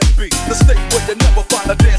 can be the state where you never find a dance.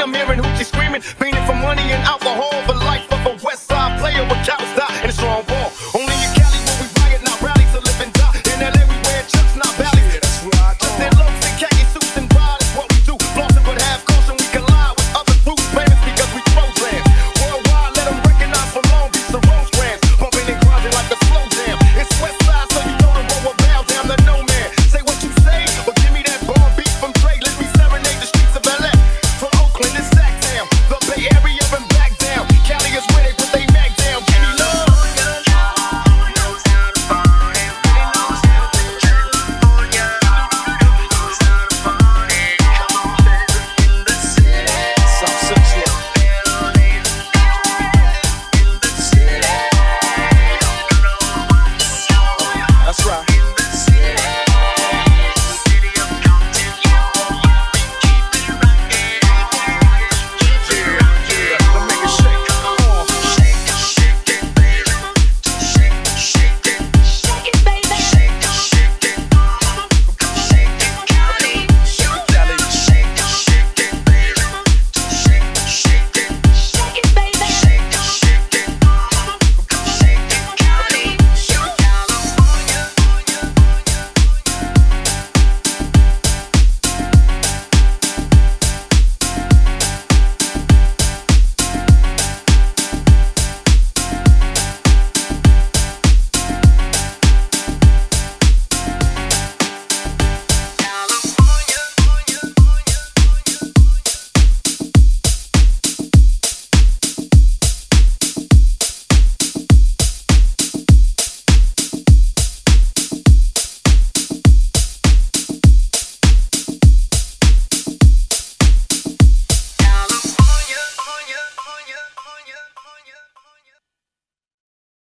I'm hearing hoochie screaming, painted for money and alcohol, but